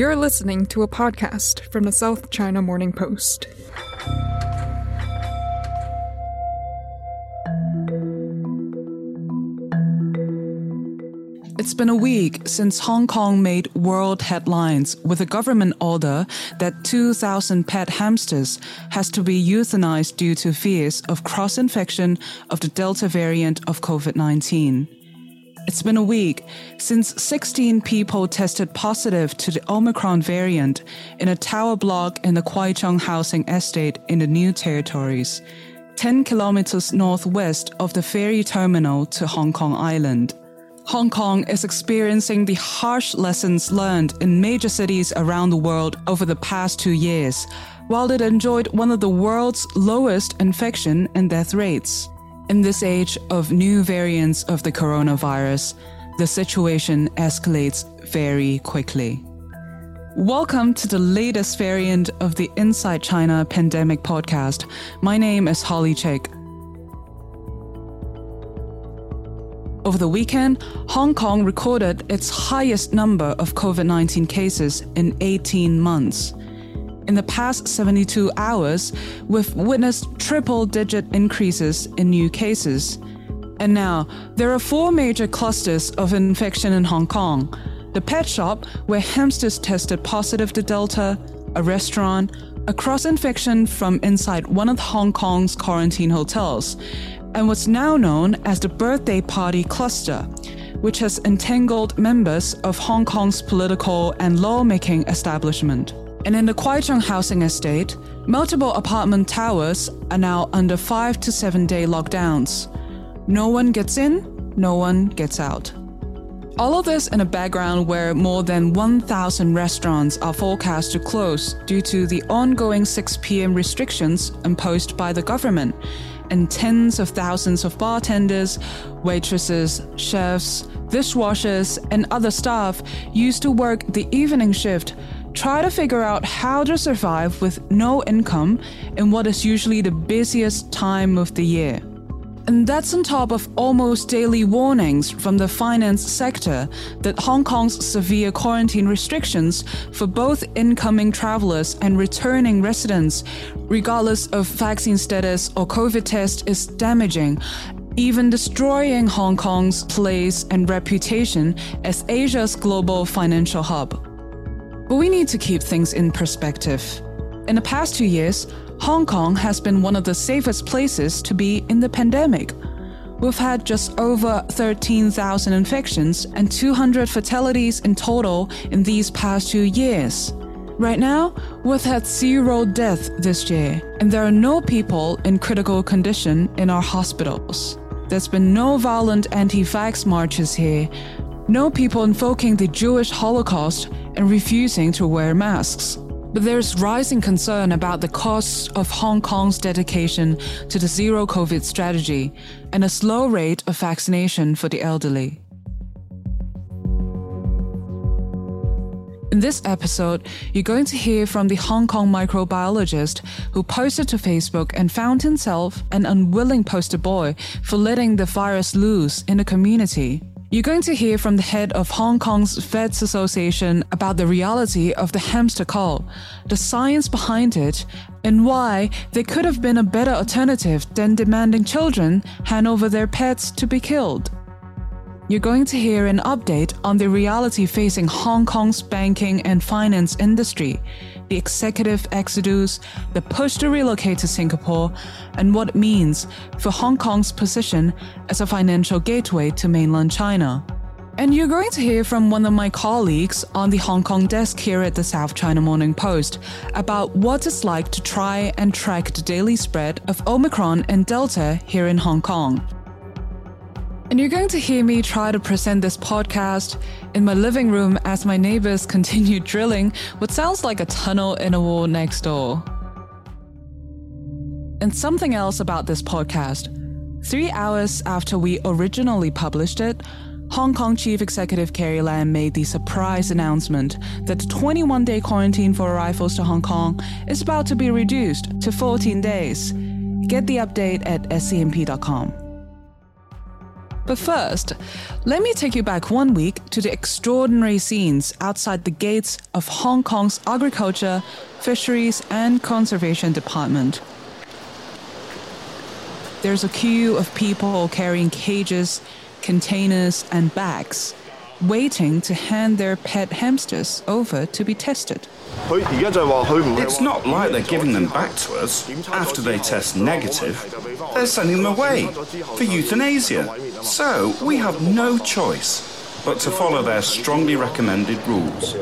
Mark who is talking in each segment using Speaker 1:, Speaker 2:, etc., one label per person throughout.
Speaker 1: You're listening to a podcast from the South China Morning Post. It's been a week since Hong Kong made world headlines with a government order that 2,000 pet hamsters has to be euthanized due to fears of cross infection of the Delta variant of COVID 19. It's been a week since 16 people tested positive to the Omicron variant in a tower block in the Kwai Chung housing estate in the New Territories, 10 kilometers northwest of the ferry terminal to Hong Kong Island. Hong Kong is experiencing the harsh lessons learned in major cities around the world over the past two years, while it enjoyed one of the world's lowest infection and death rates. In this age of new variants of the coronavirus, the situation escalates very quickly. Welcome to the latest variant of the Inside China Pandemic Podcast. My name is Holly Chik. Over the weekend, Hong Kong recorded its highest number of COVID 19 cases in 18 months. In the past 72 hours, we've witnessed triple digit increases in new cases. And now, there are four major clusters of infection in Hong Kong the pet shop, where hamsters tested positive to Delta, a restaurant, a cross infection from inside one of Hong Kong's quarantine hotels, and what's now known as the birthday party cluster, which has entangled members of Hong Kong's political and lawmaking establishment. And in the Kwai Chung housing estate, multiple apartment towers are now under five to seven day lockdowns. No one gets in, no one gets out. All of this in a background where more than 1,000 restaurants are forecast to close due to the ongoing 6 p.m. restrictions imposed by the government, and tens of thousands of bartenders, waitresses, chefs, dishwashers, and other staff used to work the evening shift try to figure out how to survive with no income in what is usually the busiest time of the year. And that's on top of almost daily warnings from the finance sector that Hong Kong's severe quarantine restrictions for both incoming travelers and returning residents, regardless of vaccine status or COVID test, is damaging even destroying Hong Kong's place and reputation as Asia's global financial hub. But we need to keep things in perspective. In the past two years, Hong Kong has been one of the safest places to be in the pandemic. We've had just over 13,000 infections and 200 fatalities in total in these past two years. Right now, we've had zero deaths this year, and there are no people in critical condition in our hospitals. There's been no violent anti vax marches here, no people invoking the Jewish Holocaust and refusing to wear masks. But there's rising concern about the costs of Hong Kong's dedication to the zero COVID strategy and a slow rate of vaccination for the elderly. In this episode, you're going to hear from the Hong Kong microbiologist who posted to Facebook and found himself an unwilling poster boy for letting the virus loose in the community. You're going to hear from the head of Hong Kong's Vets Association about the reality of the hamster call, the science behind it, and why there could have been a better alternative than demanding children hand over their pets to be killed. You're going to hear an update on the reality facing Hong Kong's banking and finance industry, the executive exodus, the push to relocate to Singapore, and what it means for Hong Kong's position as a financial gateway to mainland China. And you're going to hear from one of my colleagues on the Hong Kong desk here at the South China Morning Post about what it's like to try and track the daily spread of Omicron and Delta here in Hong Kong. And you're going to hear me try to present this podcast in my living room as my neighbors continue drilling what sounds like a tunnel in a wall next door. And something else about this podcast. Three hours after we originally published it, Hong Kong Chief Executive Carrie Lam made the surprise announcement that the 21 day quarantine for arrivals to Hong Kong is about to be reduced to 14 days. Get the update at scmp.com. But first, let me take you back one week to the extraordinary scenes outside the gates of Hong Kong's Agriculture, Fisheries and Conservation Department. There's a queue of people carrying cages, containers, and bags, waiting to hand their pet hamsters over to be tested.
Speaker 2: It's not like they're giving them back to us after they test negative. They're sending them away for euthanasia. So we have no choice but to follow their strongly recommended rules.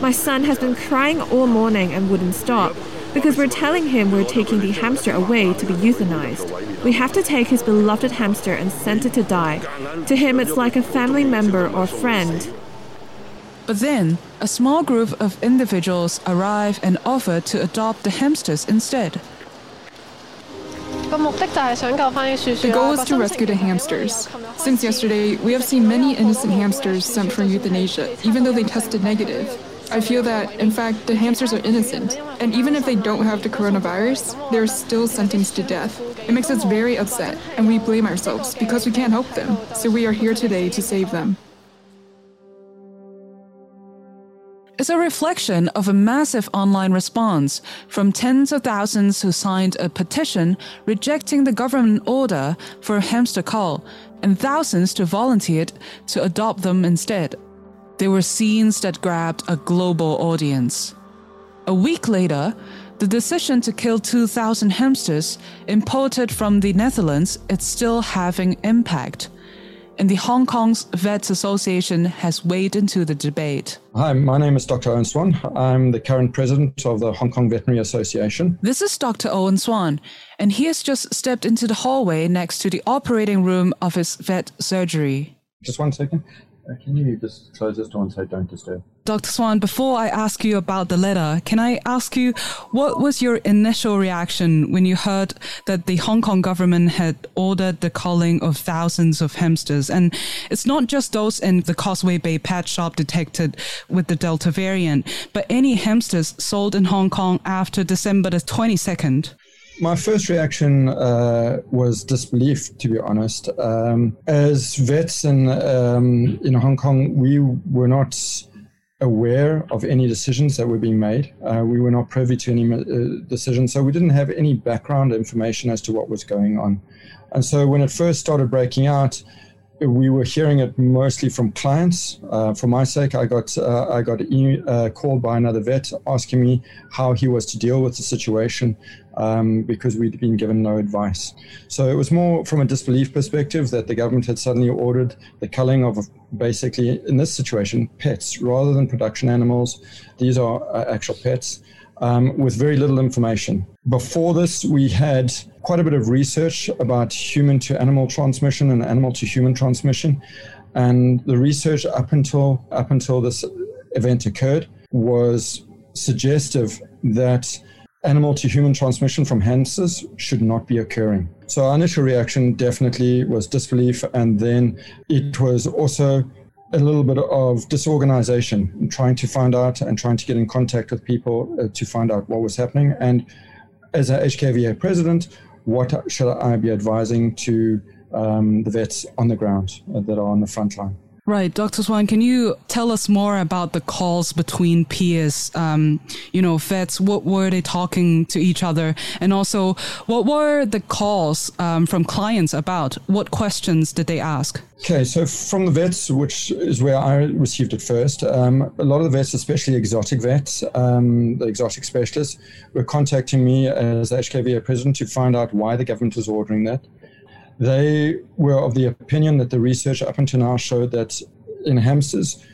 Speaker 3: My son has been crying all morning and wouldn't stop because we're telling him we're taking the hamster away to be euthanized. We have to take his beloved hamster and send it to die. To him, it's like a family member or friend.
Speaker 1: But then, a small group of individuals arrive and offer to adopt the hamsters instead.
Speaker 4: The goal is to rescue the hamsters. Since yesterday, we have seen many innocent hamsters sent for euthanasia, even though they tested negative. I feel that, in fact, the hamsters are innocent, and even if they don't have the coronavirus, they're still sentenced to death. It makes us very upset, and we blame ourselves because we can't help them, so we are here today to save them.
Speaker 1: It's a reflection of a massive online response from tens of thousands who signed a petition rejecting the government order for hamster cull, and thousands who volunteered to adopt them instead. They were scenes that grabbed a global audience. A week later, the decision to kill 2,000 hamsters imported from the Netherlands is still having impact. And the Hong Kong's Vets Association has weighed into the debate.
Speaker 5: Hi, my name is Dr. Owen Swan. I'm the current president of the Hong Kong Veterinary Association.
Speaker 1: This is Dr. Owen Swan, and he has just stepped into the hallway next to the operating room of his vet surgery.
Speaker 5: Just one second. Uh, can you just close this door and say don't disturb?
Speaker 1: Dr. Swan, before I ask you about the letter, can I ask you what was your initial reaction when you heard that the Hong Kong government had ordered the culling of thousands of hamsters? And it's not just those in the Causeway Bay pet shop detected with the Delta variant, but any hamsters sold in Hong Kong after December the 22nd
Speaker 5: my first reaction uh, was disbelief, to be honest. Um, as vets in um, in Hong Kong, we were not aware of any decisions that were being made. Uh, we were not privy to any uh, decisions, so we didn't have any background information as to what was going on. And so, when it first started breaking out, we were hearing it mostly from clients. Uh, for my sake, I got uh, I got uh, called by another vet asking me how he was to deal with the situation um, because we'd been given no advice. So it was more from a disbelief perspective that the government had suddenly ordered the culling of basically, in this situation, pets rather than production animals. These are uh, actual pets. Um, with very little information. Before this, we had quite a bit of research about human to animal transmission and animal to human transmission, and the research up until up until this event occurred was suggestive that animal to human transmission from hamsters should not be occurring. So our initial reaction definitely was disbelief, and then it was also a little bit of disorganization, trying to find out and trying to get in contact with people uh, to find out what was happening. And as a HKVA president, what should I be advising to um, the vets on the ground uh, that are on the front line?
Speaker 1: Right, Dr. Swan, can you tell us more about the calls between peers? Um, you know, vets, what were they talking to each other? And also, what were the calls um, from clients about? What questions did they ask?
Speaker 5: Okay, so from the vets, which is where I received it first, um, a lot of the vets, especially exotic vets, um, the exotic specialists, were contacting me as HKVA president to find out why the government was ordering that. They were of the opinion that the research up until now showed that in hamsters,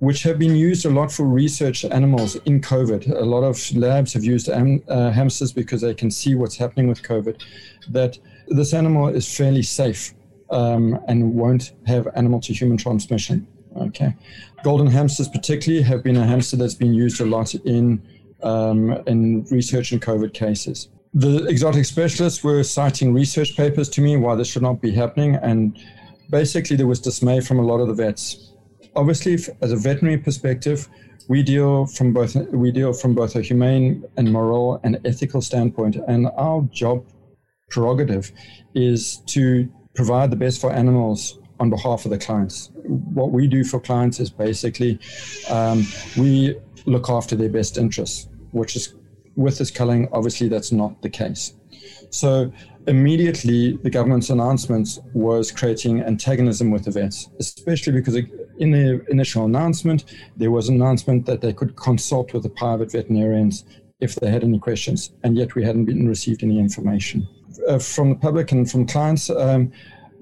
Speaker 5: which have been used a lot for research animals in COVID, a lot of labs have used uh, hamsters because they can see what's happening with COVID, that this animal is fairly safe um, and won't have animal to human transmission. Okay. Golden hamsters, particularly, have been a hamster that's been used a lot in, um, in research in COVID cases. The exotic specialists were citing research papers to me why this should not be happening. And basically, there was dismay from a lot of the vets. Obviously, as a veterinary perspective, we deal from both we deal from both a humane and moral and ethical standpoint, and our job prerogative is to provide the best for animals on behalf of the clients. What we do for clients is basically um, we look after their best interests, which is with this culling, obviously that's not the case. So immediately the government's announcements was creating antagonism with the vets, especially because in the initial announcement, there was an announcement that they could consult with the private veterinarians if they had any questions, and yet we hadn't been received any information. Uh, from the public and from clients, um,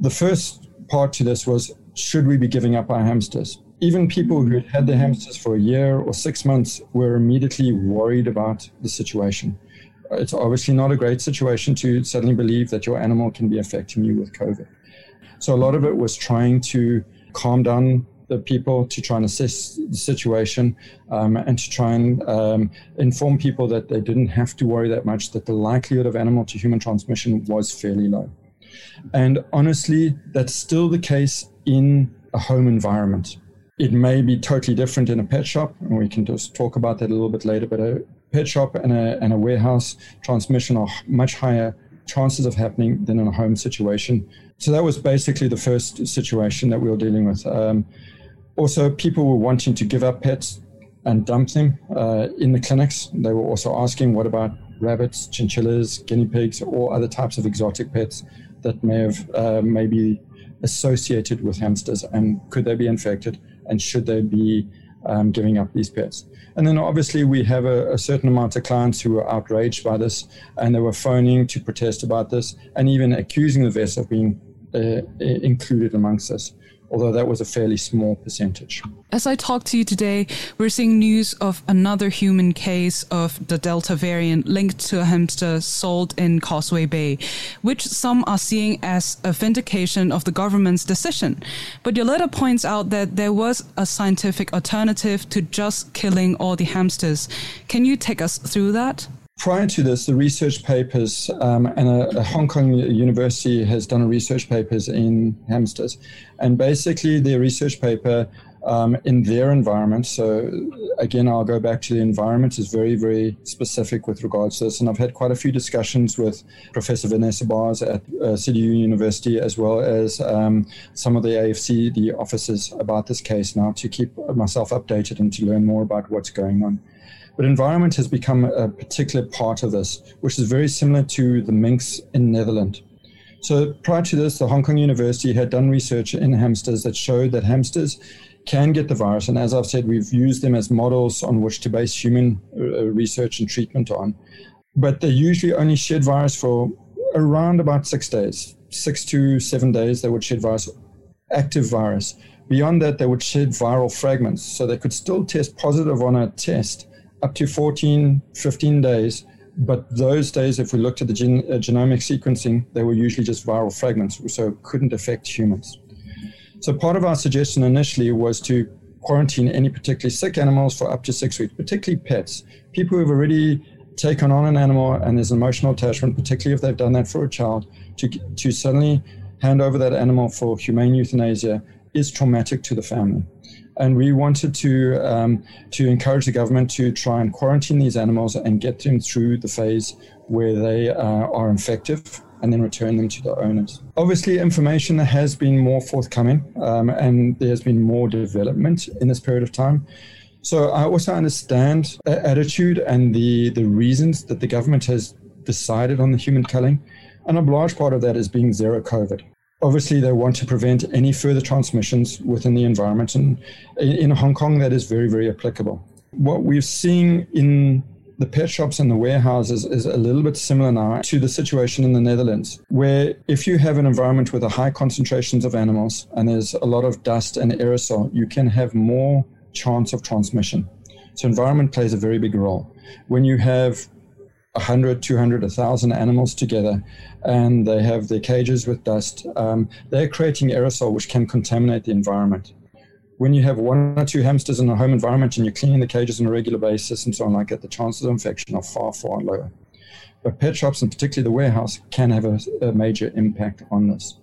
Speaker 5: the first part to this was should we be giving up our hamsters? Even people who had had their hamsters for a year or six months were immediately worried about the situation. It's obviously not a great situation to suddenly believe that your animal can be affecting you with COVID. So a lot of it was trying to calm down the people to try and assess the situation um, and to try and um, inform people that they didn't have to worry that much, that the likelihood of animal to human transmission was fairly low. And honestly, that's still the case in a home environment. It may be totally different in a pet shop, and we can just talk about that a little bit later, but a pet shop and a, and a warehouse transmission are much higher chances of happening than in a home situation. So that was basically the first situation that we were dealing with. Um, also, people were wanting to give up pets and dump them uh, in the clinics. They were also asking, what about rabbits, chinchillas, guinea pigs, or other types of exotic pets that may have uh, maybe associated with hamsters, and could they be infected, and should they be um, giving up these pets? And then obviously we have a, a, certain amount of clients who were outraged by this, and they were phoning to protest about this, and even accusing the vets of being uh, included amongst this although that was a fairly small percentage.
Speaker 1: As I talk to you today, we're seeing news of another human case of the Delta variant linked to a hamster sold in Causeway Bay, which some are seeing as a vindication of the government's decision. But your letter points out that there was a scientific alternative to just killing all the hamsters. Can you take us through that?
Speaker 5: Prior to this, the research papers, um, and a, a, Hong Kong university has done a research papers in hamsters. And basically, their research paper um, in their environment, so again, I'll go back to the environment, is very, very specific with regards to this. And I've had quite a few discussions with Professor Vanessa Barrs at uh, CityU University, as well as um, some of the AFC, the officers, about this case now to keep myself updated and to learn more about what's going on. But environment has become a particular part of this, which is very similar to the minks in Netherlands. So prior to this, the Hong Kong University had done research in hamsters that showed that hamsters can get the virus. And as I've said, we've used them as models on which to base human uh, research and treatment on. But they usually only shed virus for around about six days, six to seven days, they would shed virus, active virus. Beyond that, they would shed viral fragments. So they could still test positive on a test, up to 14, 15 days. But those days, if we looked at the gen- uh, genomic sequencing, they were usually just viral fragments, so couldn't affect humans. So part of our suggestion initially was to quarantine any particularly sick animals for up to six weeks, particularly pets. People who've already taken on an animal and there's an emotional attachment, particularly if they've done that for a child, to, to suddenly hand over that animal for humane euthanasia is traumatic to the family and we wanted to um, to encourage the government to try and quarantine these animals and get them through the phase where they uh, are infective and then return them to the owners. Obviously, information has been more forthcoming um, and there's been more development in this period of time. So I also understand the attitude and the, the reasons that the government has decided on the human culling. And a large part of that is being zero COVID. Obviously, they want to prevent any further transmissions within the environment. And in Hong Kong, that is very, very applicable. What we're seeing in the pet shops and the warehouses is a little bit similar now to the situation in the Netherlands, where if you have an environment with a high concentrations of animals and there's a lot of dust and aerosol, you can have more chance of transmission. So environment plays a very big role. When you have 100, 200, 1,000 animals together and they have their cages with dust, um, they're creating aerosol which can contaminate the environment. When you have one or two hamsters in a home environment and you're cleaning the cages on a regular basis and so on like that, the chances of infection are far, far lower. But pet shops, and particularly the warehouse, can have a, a major impact on this.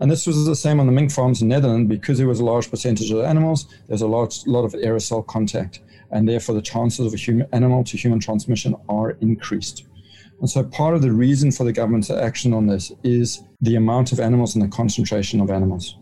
Speaker 5: And this was the same on the mink farms in Netherlands because there was a large percentage of animals, there's a large lot of aerosol contact, and therefore the chances of a human animal to human transmission are increased. And so part of the reason for the government's action on this is the amount of animals and the concentration of animals.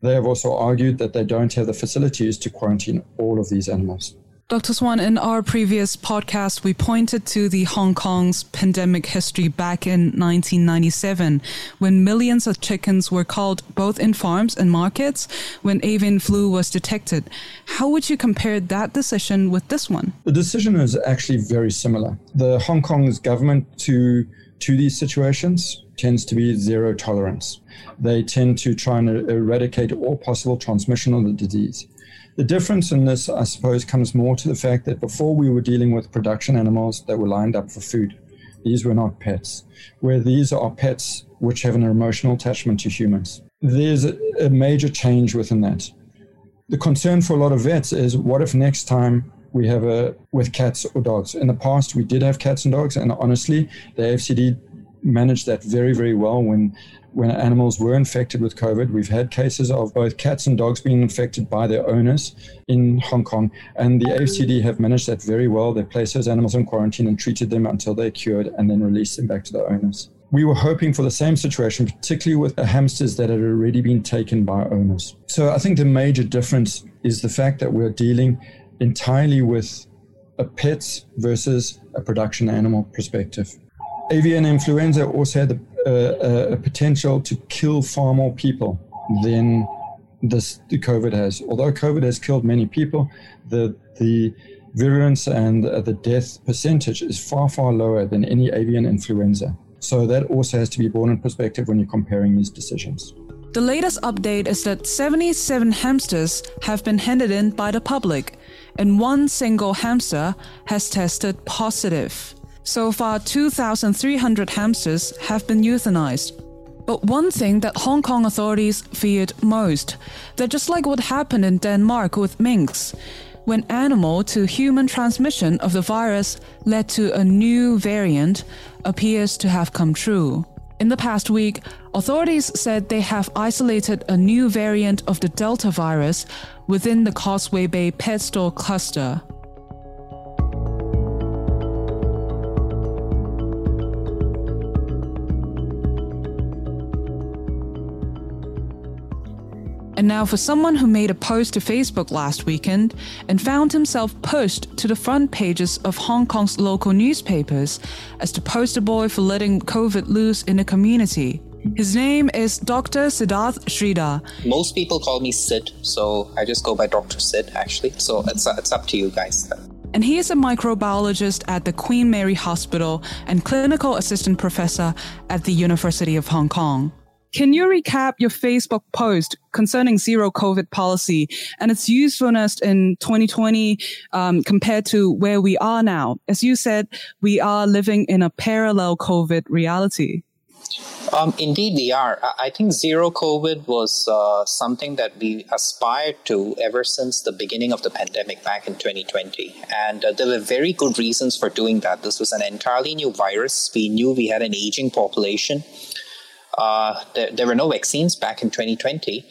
Speaker 5: They have also argued that they don't have the facilities to quarantine all of these animals.
Speaker 1: Dr. Swan, in our previous podcast, we pointed to the Hong Kong's pandemic history back in 1997, when millions of chickens were culled both in farms and markets when avian flu was detected. How would you compare that decision with this one?
Speaker 5: The decision is actually very similar. The Hong Kong's government to to these situations tends to be zero tolerance. They tend to try and er, eradicate all possible transmission of the disease. The difference in this, I suppose, comes more to the fact that before we were dealing with production animals that were lined up for food. These were not pets, where these are pets which have an emotional attachment to humans. There's a, a major change within that. The concern for a lot of vets is what if next time we have a with cats or dogs. In the past, we did have cats and dogs, and honestly, the AFCD managed that very, very well when when animals were infected with COVID. We've had cases of both cats and dogs being infected by their owners in Hong Kong, and the AFCD have managed that very well. They placed those animals in quarantine and treated them until they're cured and then released them back to their owners. We were hoping for the same situation, particularly with the hamsters that had already been taken by owners. So I think the major difference is the fact that we're dealing entirely with a pet versus a production animal perspective. Avian influenza also had the a, a potential to kill far more people than this the COVID has. Although COVID has killed many people, the the virulence and uh, the death percentage is far far lower than any avian influenza. So that also has to be borne in perspective when you're comparing these decisions.
Speaker 1: The latest update is that 77 hamsters have been handed in by the public, and one single hamster has tested positive. So far, 2,300 hamsters have been euthanized. But one thing that Hong Kong authorities feared most, that just like what happened in Denmark with minks, when animal to human transmission of the virus led to a new variant, appears to have come true. In the past week, authorities said they have isolated a new variant of the Delta virus within the Causeway Bay pet store cluster. And now, for someone who made a post to Facebook last weekend and found himself pushed to the front pages of Hong Kong's local newspapers as the poster boy for letting COVID loose in the community. His name is Dr. Siddharth Sridhar.
Speaker 6: Most people call me Sid, so I just go by Dr. Sid, actually. So it's, it's up to you guys.
Speaker 1: And he is a microbiologist at the Queen Mary Hospital and clinical assistant professor at the University of Hong Kong. Can you recap your Facebook post concerning zero COVID policy and its usefulness in 2020 um, compared to where we are now? As you said, we are living in a parallel COVID reality.
Speaker 6: Um, indeed, we are. I think zero COVID was uh, something that we aspired to ever since the beginning of the pandemic back in 2020. And uh, there were very good reasons for doing that. This was an entirely new virus. We knew we had an aging population there, there, were no vaccines back in 2020,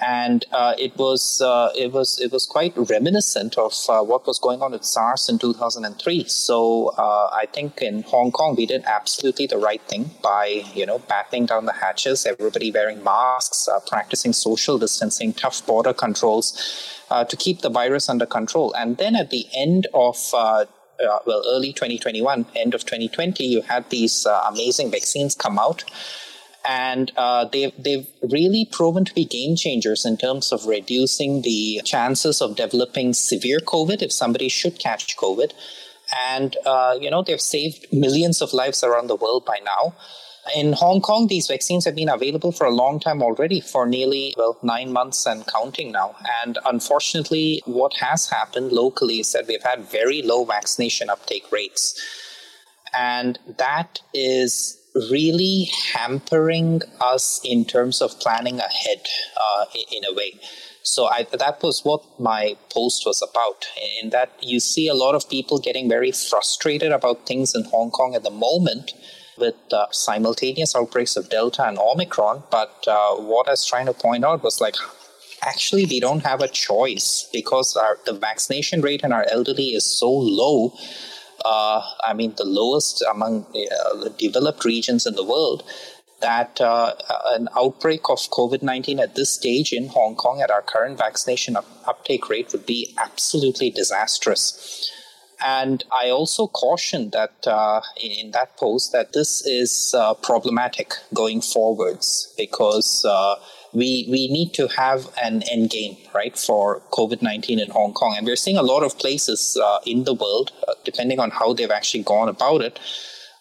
Speaker 6: and uh, it was uh, it was it was quite reminiscent of uh, what was going on with SARS in 2003. So uh, I think in Hong Kong we did absolutely the right thing by you know battening down the hatches, everybody wearing masks, uh, practicing social distancing, tough border controls to keep the virus under control. And then at the end of uh, well, early 2021, end of 2020, you had these uh, amazing vaccines come out and uh, they've they've really proven to be game changers in terms of reducing the chances of developing severe COVID if somebody should catch COVID, and uh, you know they've saved millions of lives around the world by now. In Hong Kong, these vaccines have been available for a long time already, for nearly well nine months and counting now. And unfortunately, what has happened locally is that we've had very low vaccination uptake rates. And that is really hampering us in terms of planning ahead uh, in, a way. So I, that was what my post was about. In that you see a lot of people getting very frustrated about things in Hong Kong at the moment with uh, simultaneous outbreaks of Delta and Omicron. But uh, what I was trying to point out was like, actually, we don't have a choice because our, the vaccination rate in our elderly is so low. I mean, the lowest among uh, developed regions in the world. That uh, an outbreak of COVID 19 at this stage in Hong Kong at our current vaccination up- uptake rate would be absolutely disastrous. And I also cautioned that uh, in that post that this is uh, problematic going forwards because uh, we we need to have an end game, right, for COVID nineteen in Hong Kong, and we're seeing a lot of places uh, in the world, uh, depending on how they've actually gone about it,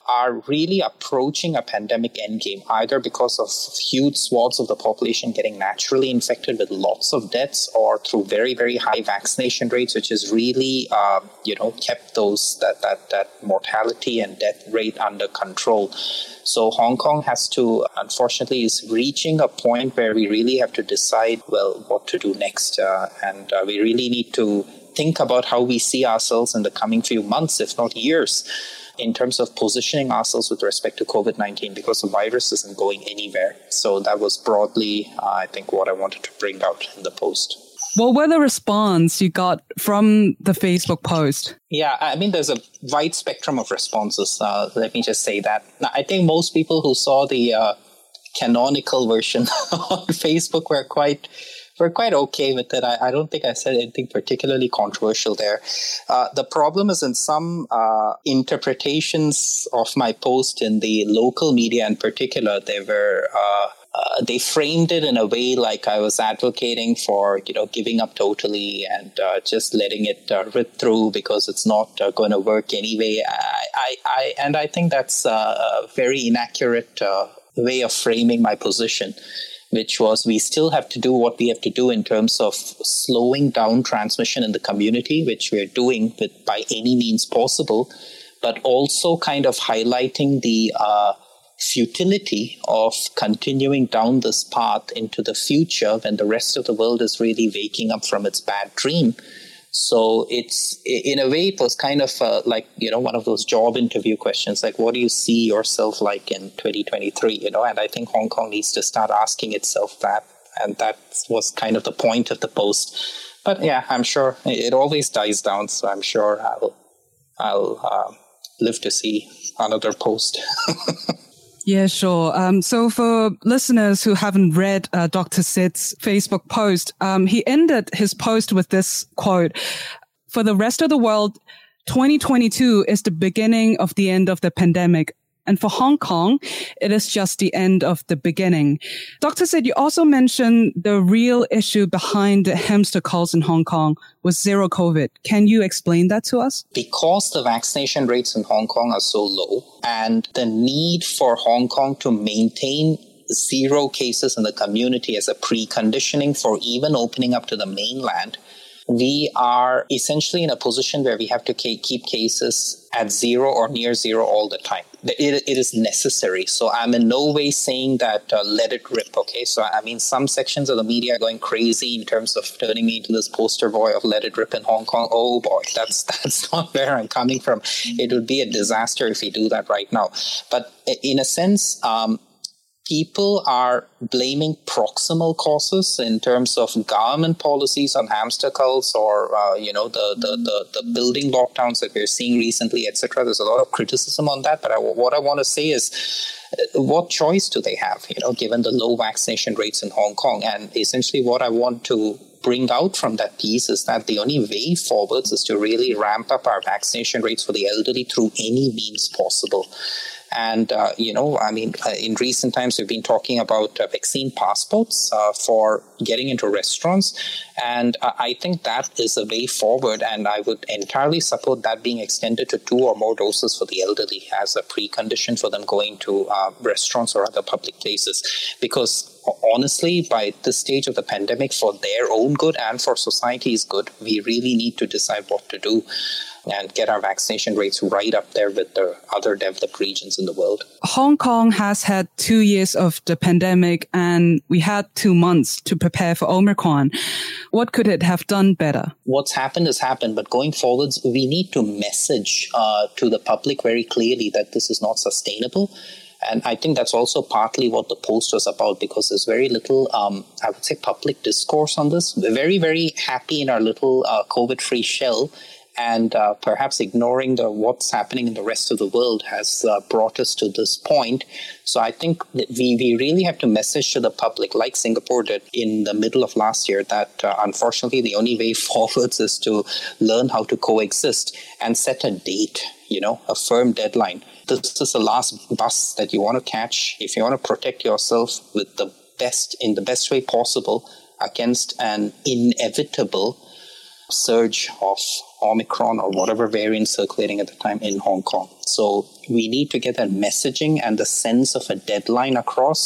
Speaker 6: are really approaching a pandemic endgame, either because of huge swaths of the population getting naturally infected with lots of deaths, or through very very high vaccination rates, which has really uh, you know kept those that that that mortality and death rate under control. So Hong Kong has to, unfortunately, is reaching a point where we really have to decide well what to do next, uh, and uh, we really need to think about how we see ourselves in the coming few months, if not years in terms of positioning ourselves with respect to COVID 19 because the virus isn't going anywhere. So that was broadly, uh, I think, what I wanted to bring out in the post.
Speaker 1: What were the response you got from the Facebook post?
Speaker 6: Yeah, I mean, there's a wide spectrum of responses. Uh, let me just say that. Now, I think most people who saw the uh, canonical version on Facebook were quite we're quite okay with it. I, I, don't think I said anything particularly controversial there. Uh, the problem is in some uh, interpretations of my post in the local media in particular, they were. Uh, uh, they framed it in a way like I was advocating for, you know, giving up totally and uh, just letting it uh, rip through because it's not uh, going to work anyway. I, I, I, and I think that's a very inaccurate uh, way of framing my position which was we still have to do what we have to do in terms of slowing down transmission in the community, which we're doing with by any means possible, but also kind of highlighting the uh, futility of continuing down this path into the future when the rest of the world is really waking up from its bad dream so it's in a way it was kind of uh, like you know one of those job interview questions like what do you see yourself like in 2023 you know and I think Hong Kong needs to start asking itself that and that was kind of the point of the post. But yeah, I'm sure it always dies down, so I'm sure I'll I'll uh, live to see another post.
Speaker 1: Yeah, sure. Um, so for listeners who haven't read uh, Dr. Sid's Facebook post, um, he ended his post with this quote. For the rest of the world, 2022 is the beginning of the end of the pandemic. And for Hong Kong, it is just the end of the beginning. Dr. Sid, you also mentioned the real issue behind the hamster calls in Hong Kong was zero COVID. Can you explain that to us?
Speaker 6: Because the vaccination rates in Hong Kong are so low and the need for Hong Kong to maintain zero cases in the community as a preconditioning for even opening up to the mainland we are essentially in a position where we have to keep cases at zero or near zero all the time. It, it is necessary. So I'm in no way saying that uh, let it rip. Okay. So I mean, some sections of the media are going crazy in terms of turning me into this poster boy of let it rip in Hong Kong. Oh boy, that's that's not where I'm coming from. It would be a disaster if we do that right now. But in a sense, um, people are blaming proximal causes in terms of government policies on hamster culls or uh, you know the, the, the, the, building lockdowns that we're seeing recently etc there's a lot of criticism on that but I, what i want to say is uh, what choice do they have you know given the low vaccination rates in hong kong? And essentially what i want to bring out from that piece is that the only way forwards is to really ramp up our vaccination rates for the elderly through any means possible and, uh, you know, I mean, uh, in recent times, we've been talking about uh, vaccine passports uh, for getting into restaurants. And uh, I think that is a way forward. And I would entirely support that being extended to two or more doses for the elderly as a precondition for them going to uh, restaurants or other public places. Because honestly, by this stage of the pandemic, for their own good and for society's good, we really need to decide what to do and get our vaccination rates right up there with the other developed regions in the world.
Speaker 1: Hong Kong has had two years of the pandemic and we had two months to prepare for Omicron. What could it have done better?
Speaker 6: What's happened has happened, but going forwards, we need to message uh, to the public very clearly that this is not sustainable. And I think that's also partly what the post was about because there's very little, um, I would say, public discourse on this. We're very, very happy in our little uh, COVID free shell and uh, perhaps ignoring the what's happening in the rest of the world has uh, brought us to this point. So I think we, we really have to message to the public, like Singapore did in the middle of last year, that uh, unfortunately the only way forwards is to learn how to coexist and set a date, you know, a firm deadline. This is the last bus that you want to catch if you want to protect yourself with the best in the best way possible against an inevitable surge of Omicron or whatever variant circulating at the time in Hong Kong. So we need to get that messaging and the sense of a deadline across,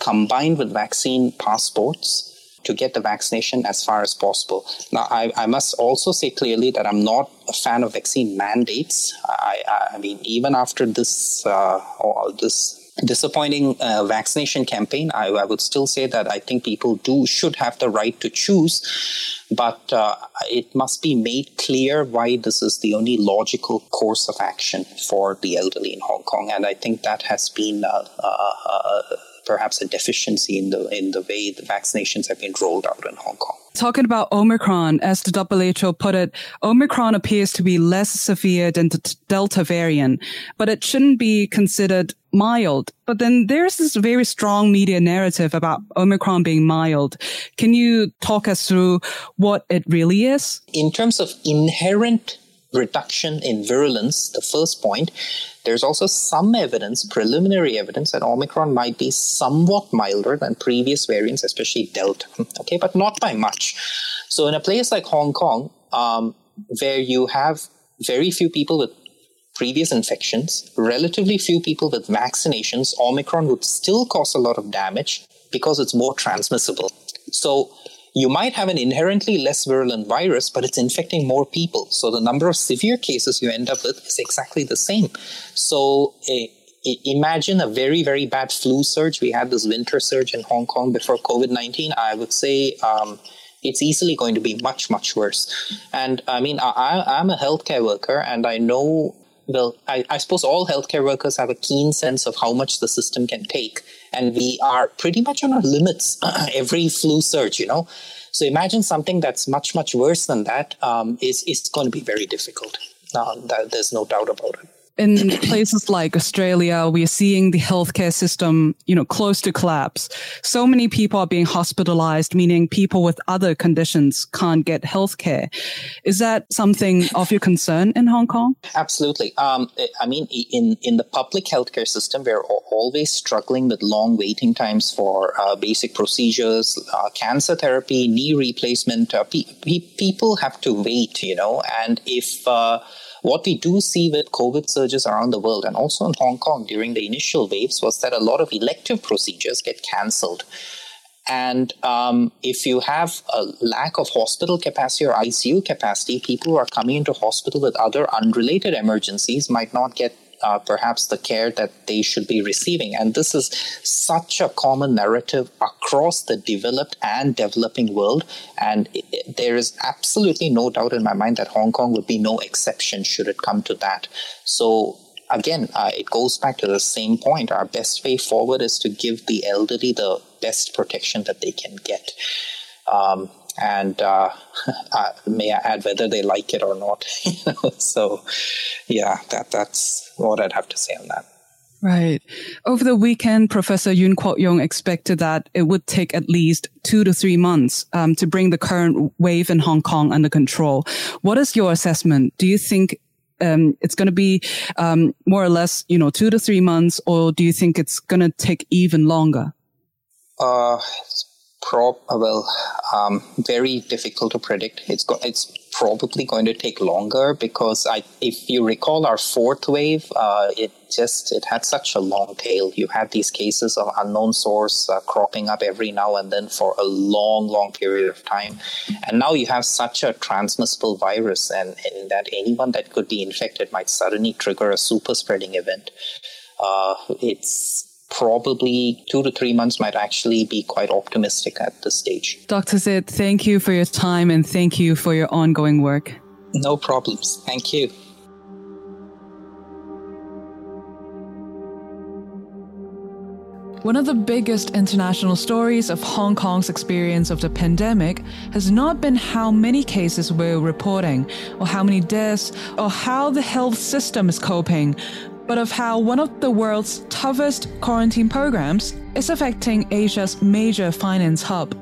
Speaker 6: combined with vaccine passports to get the vaccination as far as possible. Now, I, I must also say clearly that I'm not a fan of vaccine mandates. I, I, mean, even after this uh, this disappointing uh, vaccination campaign, I, I, would still say that I think people do should have the right to choose, but uh, it must be made clear why this is the only logical course of action for the elderly in Hong Kong, and I think that has been. Uh, uh, uh perhaps a deficiency in the in the way the vaccinations have been rolled out in Hong Kong.
Speaker 1: Talking about Omicron, as the WHO put it, Omicron appears to be less severe than the Delta variant, but it shouldn't be considered mild. But then there's this very strong media narrative about Omicron being mild. Can you talk us through what it really is?
Speaker 6: In terms of inherent reduction in virulence, the first point, there's also some evidence, preliminary evidence, that Omicron might be somewhat milder than previous variants, especially Delta. Okay, but not by much. So, in a place like Hong Kong, um, where you have very few people with previous infections, relatively few people with vaccinations, Omicron would still cause a lot of damage because it's more transmissible. So, you might have an inherently less virulent virus, but it's infecting more people. So the number of severe cases you end up with is exactly the same. So a, imagine a very, very bad flu surge. We had this winter surge in Hong Kong before COVID 19. I would say um, it's easily going to be much, much worse. And I mean, I, I'm a healthcare worker and I know well, I, I, suppose all healthcare workers have a keen sense of how much the system can take. And we are pretty much on our limits every flu surge, you know. So imagine something that's much, much worse than that um, is is going to be very difficult. Uh, there's no doubt about it
Speaker 1: in places like Australia, we are seeing the healthcare system, you know, close to collapse. So many people are being hospitalized, meaning people with other conditions can't get healthcare. Is that something of your concern in Hong Kong?
Speaker 6: Absolutely. Um, I mean, in, in the public healthcare system, we're always struggling with long waiting times for uh, basic procedures, uh, cancer therapy, knee replacement. Uh, pe- pe- people have to wait, you know, and if, uh, what we do see with COVID surges around the world and also in Hong Kong during the initial waves was that a lot of elective procedures get cancelled. And um, if you have a lack of hospital capacity or ICU capacity, people who are coming into hospital with other unrelated emergencies might not get uh, perhaps the care that they should be receiving. And this is such a common narrative across the developed and developing world. And it, it, there is absolutely no doubt in my mind that Hong Kong would be no exception should it come to that. So again, uh, it goes back to the same point. Our best way forward is to give the elderly the best protection that they can get. Um, and uh, uh, may I add whether they like it or not. so, yeah, that that's what I'd have to say on that.
Speaker 1: Right. Over the weekend, Professor Yuen Kwok Yung expected that it would take at least two to three months um, to bring the current wave in Hong Kong under control. What is your assessment? Do you think um, it's going to be um, more or less, you know, two to three months, or do you think it's going to take even longer?
Speaker 6: Uh, Prob well, um, very difficult to predict. It's go- it's probably going to take longer because I, if you recall our fourth wave, uh, it just it had such a long tail. You had these cases of unknown source uh, cropping up every now and then for a long, long period of time, and now you have such a transmissible virus, and, and that anyone that could be infected might suddenly trigger a super spreading event. Uh, it's probably two to three months might actually be quite optimistic at this stage.
Speaker 1: Dr. Sid, thank you for your time and thank you for your ongoing work.
Speaker 6: No problems. Thank you.
Speaker 1: One of the biggest international stories of Hong Kong's experience of the pandemic has not been how many cases we're reporting, or how many deaths, or how the health system is coping, but of how one of the world's toughest quarantine programs is affecting Asia's major finance hub.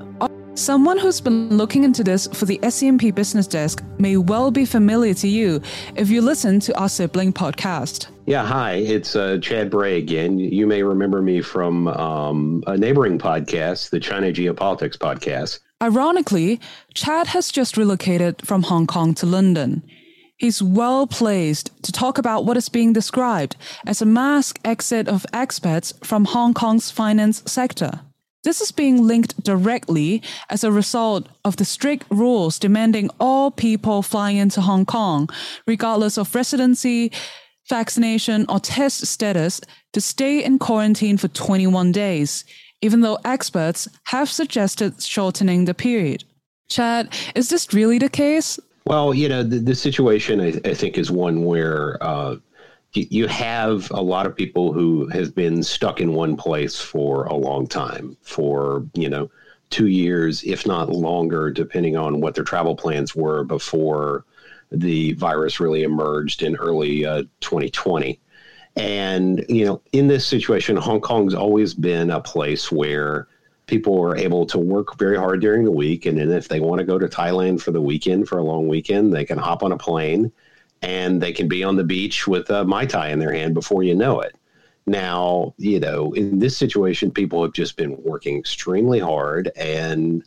Speaker 1: Someone who's been looking into this for the SCMP Business Desk may well be familiar to you if you listen to our sibling podcast.
Speaker 7: Yeah, hi, it's uh, Chad Bray again. You may remember me from um, a neighboring podcast, the China Geopolitics podcast.
Speaker 1: Ironically, Chad has just relocated from Hong Kong to London. He's well placed to talk about what is being described as a mass exit of expats from Hong Kong's finance sector. This is being linked directly as a result of the strict rules demanding all people flying into Hong Kong, regardless of residency, vaccination, or test status, to stay in quarantine for 21 days, even though experts have suggested shortening the period. Chad, is this really the case?
Speaker 7: Well, you know, the, the situation I, I, think is one where uh, you, have a lot of people who have been stuck in one place for a long time, for you know, two years, if not longer, depending on what their travel plans were before the virus really emerged in early uh, 2020. And you know, in this situation, Hong Kong's always been a place where people are able to work very hard during the week. And then if they want to go to Thailand for the weekend, for a long weekend, they can hop on a plane and they can be on the beach with a Mai Tai in their hand before you know it. Now, you know, in this situation, people have just been working extremely hard. And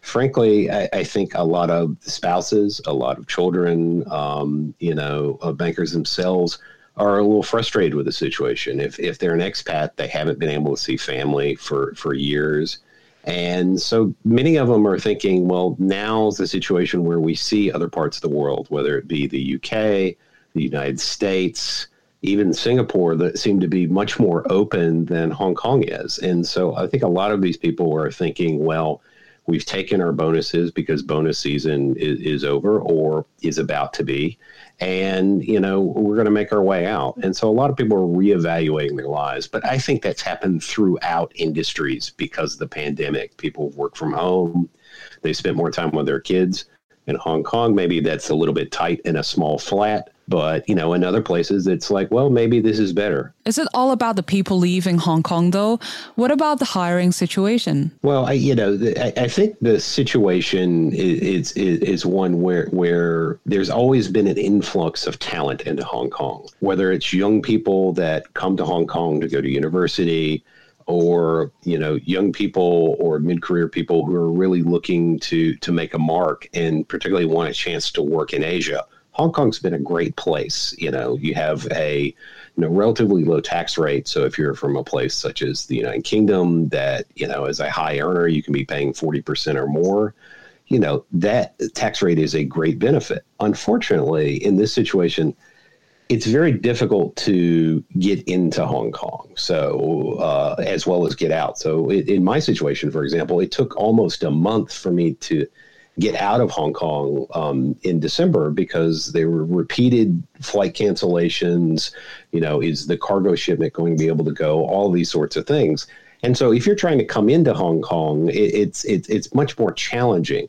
Speaker 7: frankly, I, I think a lot of spouses, a lot of children, um, you know, uh, bankers themselves are a little frustrated with the situation. If if they're an expat, they haven't been able to see family for for years. And so many of them are thinking, well, now's the situation where we see other parts of the world, whether it be the UK, the United States, even Singapore, that seem to be much more open than Hong Kong is. And so I think a lot of these people are thinking, well, we've taken our bonuses because bonus season is, is over or is about to be. And you know we're going to make our way out. And so a lot of people are reevaluating their lives but i think that's happened throughout industries because of the pandemic. People work from home they spent more time with their kids in hong kong. Maybe that's a little bit tight in a small flat but, you know, in other places, it's like, well, maybe this is better.
Speaker 1: Is it all about the people leaving Hong Kong, though? What about the hiring situation?
Speaker 7: Well, I, you know, I, I think the situation is, is, is one where, where there's always been an influx of talent into Hong Kong, whether it's young people that come to Hong Kong to go to university, or you know young people or mid-career people who are really looking to to make a mark and particularly want a chance to work in Asia Hong Kong's been a great place. You know, you have a you know relatively low tax rate. So if you're from a place such as the United Kingdom that you know as a high earner, you can be paying forty percent or more. You know that tax rate is a great benefit. Unfortunately, in this situation, it's very difficult to get into Hong Kong, so uh, as well as get out. So it, in my situation, for example, it took almost a month for me to get out of Hong Kong um, in December because there were repeated flight cancellations. You know, is the cargo shipment going to be able to go? All these sorts of things. And so, if you're trying to come into Hong Kong, it, it's it's it's much more challenging.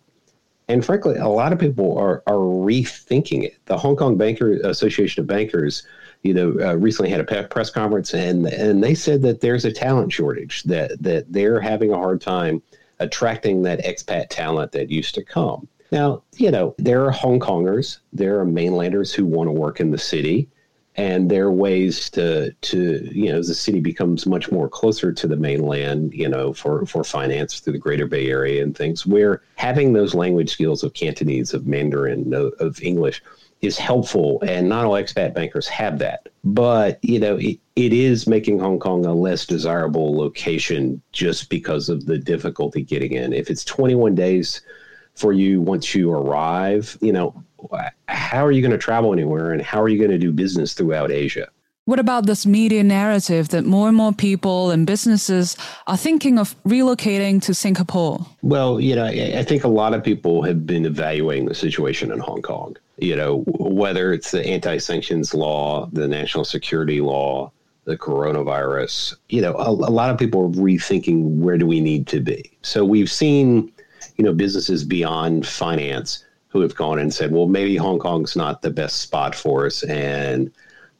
Speaker 7: And frankly, a lot of people are are rethinking it. The Hong Kong Banker Association of Bankers, you know, uh, recently had a press conference, and and they said that there's a talent shortage that that they're having a hard time attracting that expat talent that used to come. Now, you know, there are Hong Kongers, there are mainlanders who want to work in the city. and there are ways to to you know as the city becomes much more closer to the mainland you know for for finance through the greater bay area and things where having those language skills of cantonese of mandarin of, of english is helpful and not all expat bankers have that but you know it, it is making hong kong a less desirable location just because of the difficulty getting in if it's 21 days for you once you arrive you know how are you going to travel anywhere and how are you going to do business throughout Asia?
Speaker 1: What about this media narrative that more and more people and businesses are thinking of relocating to Singapore?
Speaker 7: Well, you know, I think a lot of people have been evaluating the situation in Hong Kong. You know, whether it's the anti sanctions law, the national security law, the coronavirus, you know, a, a lot of people are rethinking where do we need to be. So we've seen, you know, businesses beyond finance who have gone and said, well, maybe Hong Kong's not the best spot for us. And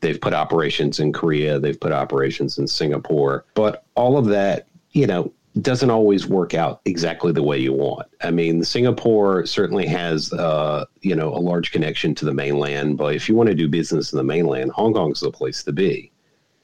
Speaker 7: they've put operations in Korea, they've put operations in Singapore. But all of that, you know, doesn't always work out exactly the way you want. I mean, Singapore certainly has, uh, you know, a large connection to the mainland. But if you want to do business in the mainland, Hong Kong's the place to be.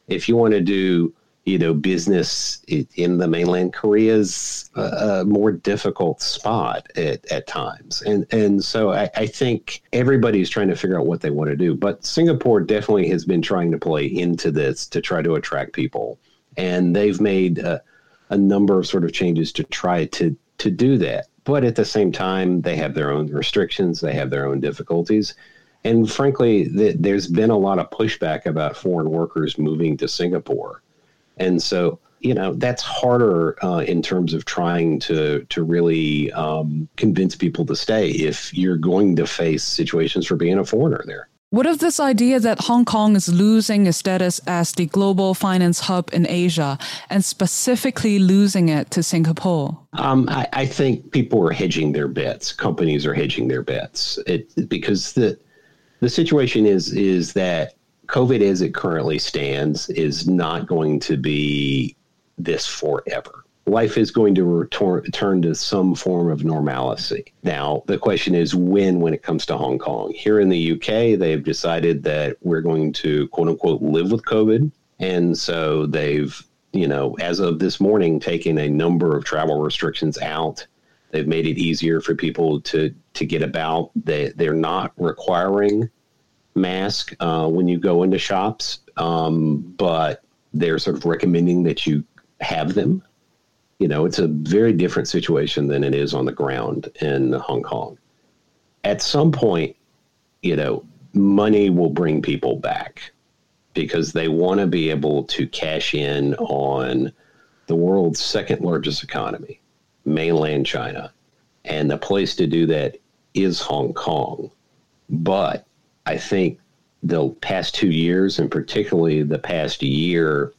Speaker 7: If you want to do you know, business in the mainland Korea's is a, more difficult spot at, at times. And, and so I, I think everybody's trying to figure out what they want to do. But Singapore definitely has been trying to play into this to try to attract people. And they've made a, a number of sort of changes to try to, to do that. But at the same time, they have their own restrictions, they have their own difficulties. And frankly, th- there's been a lot of pushback about foreign workers moving to Singapore and so you know that's harder uh, in terms of trying to to really um, convince people to stay if you're going to face situations for being a foreigner there.
Speaker 1: What of this idea that Hong Kong is losing its status as the global finance hub in Asia and specifically losing it to Singapore?
Speaker 7: Um, I, I, think people are hedging their bets. Companies are hedging their bets it, because the the situation is is that COVID as it currently stands is not going to be this forever. Life is going to return, to some form of normalcy. Now, the question is when, when it comes to Hong Kong. Here in the UK, they've decided that we're going to quote unquote live with COVID. And so they've, you know, as of this morning, taken a number of travel restrictions out. They've made it easier for people to to get about. They they're not requiring mask uh, when you go into shops, um, but they're sort of recommending that you have them. You know, it's a very different situation than it is on the ground in Hong Kong. At some point, you know, money will bring people back because they want to be able to cash in on the world's second largest economy, mainland China. And the place to do that is Hong Kong. But I think the past two years, and particularly the past year,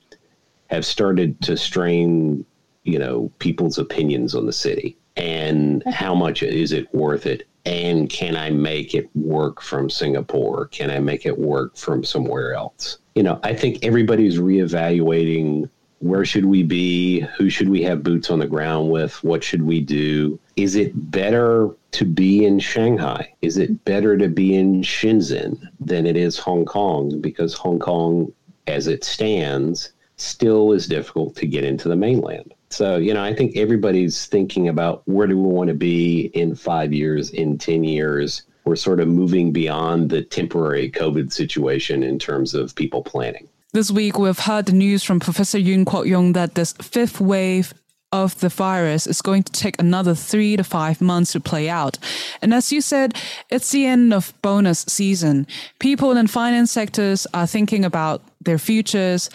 Speaker 7: have started to strain, you know, people's opinions on the city and how much is it worth it and can I make it work from Singapore? Can I make it work from somewhere else? You know, I think everybody's reevaluating where should we be? Who should we have boots on the ground with? What should we do? Is it better to be in Shanghai? Is it better to be in Shenzhen than it is Hong Kong? Because Hong Kong, as it stands, still is difficult to get into the mainland. So, you know, I think everybody's thinking about where do we want to be in five years, in 10 years. We're sort of moving beyond the temporary COVID situation in terms of people planning.
Speaker 1: This week, we've heard the news from Professor Yuen Kwok Yung that this fifth wave of the virus is going to take another three to five months to play out. And as you said, it's the end of bonus season. People in finance sectors are thinking about their futures.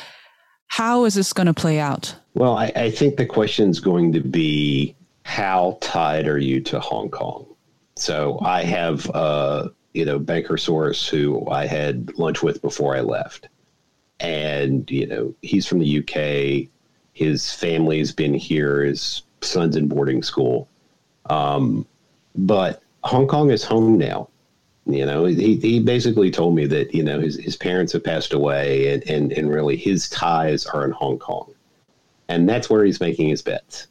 Speaker 1: How is this going to play out?
Speaker 7: Well, I, I think the question is going to be how tied are you to Hong Kong? So I have, uh, you know, banker source who I had lunch with before I left. And, you know, he's from the UK his family's been here. His son's in boarding school. Um, but Hong Kong is home now. You know, he, he basically told me that, you know, his, his parents have passed away and, and, and really his ties are in Hong Kong. And that's where he's making his bets.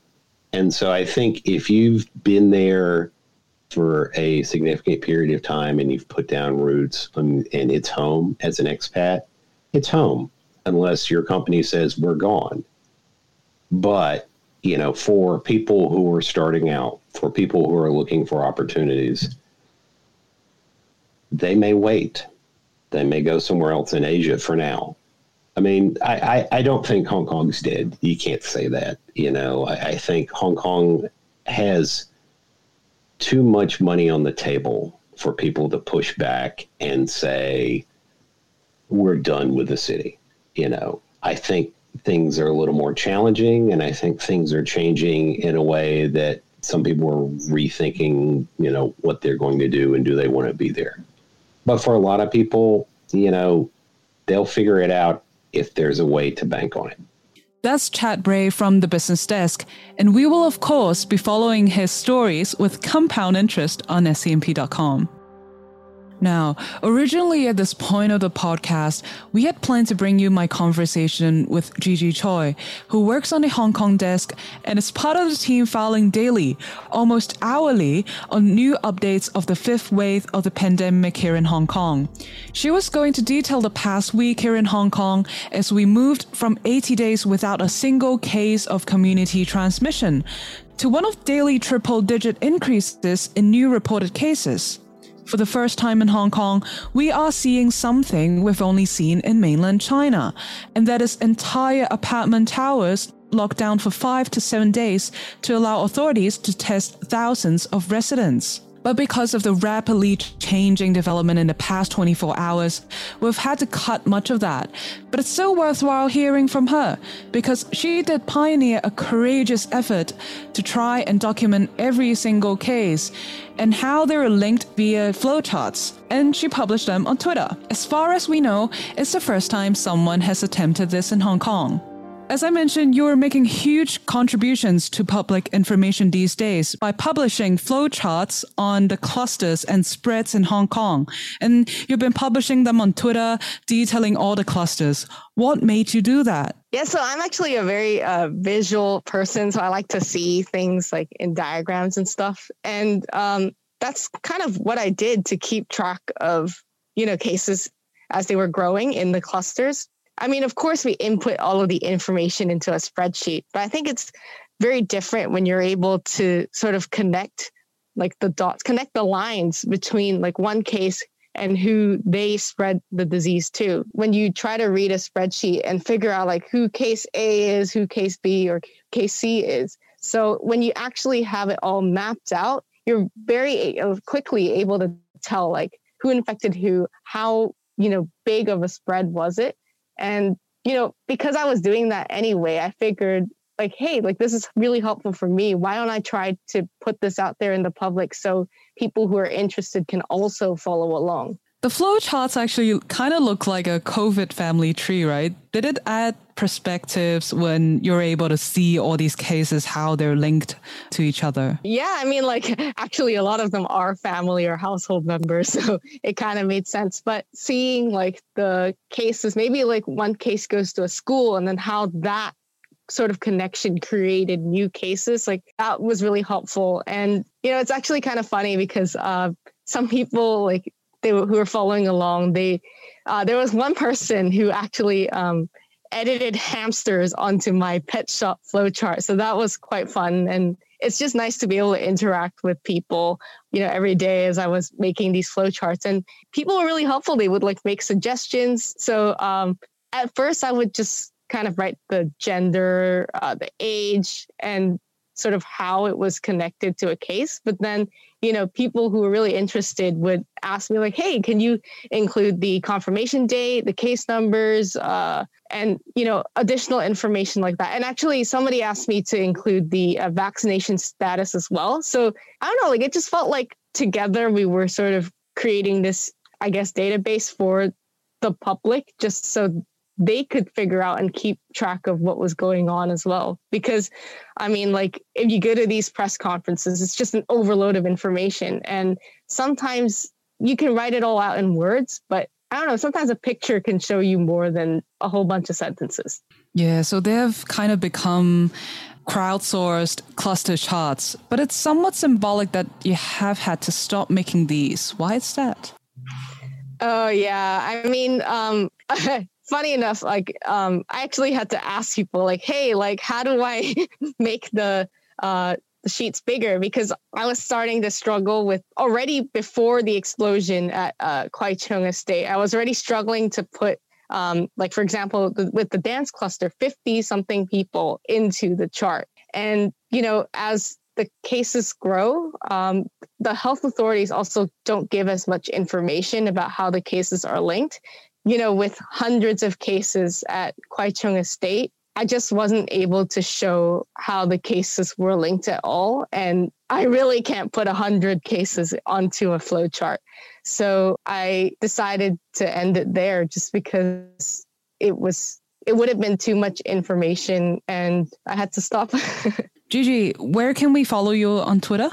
Speaker 7: And so I think if you've been there for a significant period of time and you've put down roots and, and it's home as an expat, it's home unless your company says we're gone. But, you know, for people who are starting out, for people who are looking for opportunities, they may wait. They may go somewhere else in Asia for now. I mean, I, I, I don't think Hong Kong's dead. You can't say that. You know, I, I think Hong Kong has too much money on the table for people to push back and say, we're done with the city. You know, I think things are a little more challenging and I think things are changing in a way that some people are rethinking, you know, what they're going to do and do they want to be there. But for a lot of people, you know, they'll figure it out if there's a way to bank on it.
Speaker 1: That's Chad Bray from the Business Desk, and we will, of course, be following his stories with compound interest on scmp.com. Now, originally at this point of the podcast, we had planned to bring you my conversation with Gigi Choy, who works on the Hong Kong desk and is part of the team filing daily, almost hourly, on new updates of the fifth wave of the pandemic here in Hong Kong. She was going to detail the past week here in Hong Kong as we moved from 80 days without a single case of community transmission to one of daily triple digit increases in new reported cases. For the first time in Hong Kong, we are seeing something we've only seen in mainland China, and that is entire apartment towers locked down for five to seven days to allow authorities to test thousands of residents. But because of the rapidly changing development in the past 24 hours, we've had to cut much of that. But it's still worthwhile hearing from her because she did pioneer a courageous effort to try and document every single case and how they were linked via flowcharts, and she published them on Twitter. As far as we know, it's the first time someone has attempted this in Hong Kong. As I mentioned, you're making huge contributions to public information these days by publishing flowcharts on the clusters and spreads in Hong Kong. And you've been publishing them on Twitter, detailing all the clusters. What made you do that?
Speaker 8: Yeah, so I'm actually a very uh, visual person. So I like to see things like in diagrams and stuff. And um, that's kind of what I did to keep track of, you know, cases as they were growing in the clusters I mean, of course, we input all of the information into a spreadsheet, but I think it's very different when you're able to sort of connect like the dots, connect the lines between like one case and who they spread the disease to. When you try to read a spreadsheet and figure out like who case A is, who case B or case C is. So when you actually have it all mapped out, you're very uh, quickly able to tell like who infected who, how, you know, big of a spread was it and, you know, because I was doing that anyway, I figured like, hey, like this is really helpful for me. Why don't I try to put this out there in the public so people who are interested can also follow along?
Speaker 1: The flow charts actually kind of look like a COVID family tree, right? Did it add perspectives when you're able to see all these cases, how they're linked to each other?
Speaker 8: Yeah, I mean, like actually, a lot of them are family or household members. So it kind of made sense. But seeing like the cases, maybe like one case goes to a school and then how that sort of connection created new cases, like that was really helpful. And, you know, it's actually kind of funny because uh, some people like they were, who were following along, they uh, there was one person who actually um, edited hamsters onto my pet shop flowchart. So that was quite fun. And it's just nice to be able to interact with people, you know, every day as I was making these flowcharts. And people were really helpful. They would like make suggestions. So um, at first, I would just kind of write the gender, uh, the age, and sort of how it was connected to a case. But then you know, people who were really interested would ask me like, "Hey, can you include the confirmation date, the case numbers, uh, and you know, additional information like that?" And actually, somebody asked me to include the uh, vaccination status as well. So I don't know, like it just felt like together we were sort of creating this, I guess, database for the public, just so they could figure out and keep track of what was going on as well. Because, I mean, like, if you go to these press conferences, it's just an overload of information. And sometimes you can write it all out in words, but I don't know, sometimes a picture can show you more than a whole bunch of sentences.
Speaker 1: Yeah, so they've kind of become crowdsourced cluster charts, but it's somewhat symbolic that you have had to stop making these. Why is that?
Speaker 8: Oh, yeah. I mean, um, funny enough, like um, I actually had to ask people, like, "Hey, like, how do I make the uh, the sheets bigger?" Because I was starting to struggle with already before the explosion at uh, Kwai Chung Estate. I was already struggling to put, um, like, for example, with the dance cluster, fifty something people into the chart, and you know, as the cases grow, um, the health authorities also don't give as much information about how the cases are linked you know, with hundreds of cases at Kwai Chung Estate, I just wasn't able to show how the cases were linked at all. And I really can't put 100 cases onto a flow chart. So I decided to end it there just because it was it would have been too much information and I had to stop.
Speaker 1: Gigi, where can we follow you on Twitter?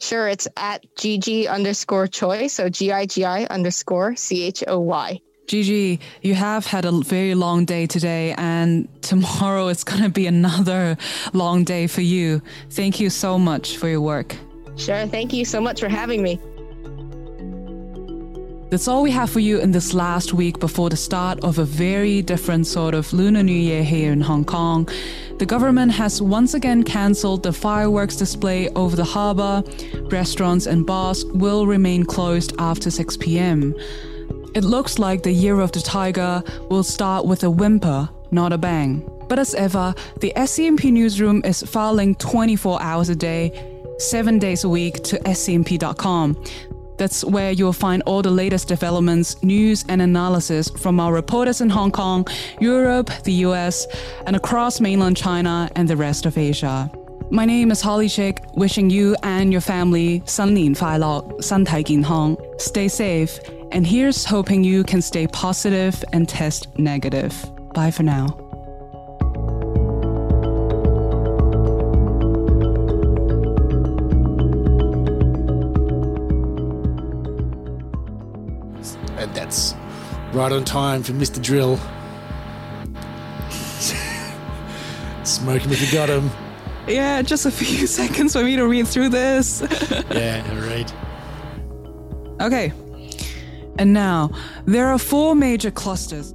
Speaker 8: Sure, it's at Gigi underscore Choy. So G I G I underscore C H O Y.
Speaker 1: Gigi, you have had a very long day today, and tomorrow it's going to be another long day for you. Thank you so much for your work.
Speaker 8: Sure. Thank you so much for having me.
Speaker 1: That's all we have for you in this last week before the start of a very different sort of Lunar New Year here in Hong Kong. The government has once again cancelled the fireworks display over the harbour. Restaurants and bars will remain closed after 6 p.m. It looks like the year of the tiger will start with a whimper, not a bang. But as ever, the SCMP newsroom is filing 24 hours a day, 7 days a week to scmp.com. That's where you'll find all the latest developments, news, and analysis from our reporters in Hong Kong, Europe, the US, and across mainland China and the rest of Asia. My name is Holly Chik, wishing you and your family 新年快樂,身體健康, stay safe, and here's hoping you can stay positive and test negative. Bye for now.
Speaker 9: And that's right on time for Mr. Drill. Smoking if you got him.
Speaker 1: Yeah, just a few seconds for me to read through this.
Speaker 9: yeah, right.
Speaker 1: Okay, and now, there are four major clusters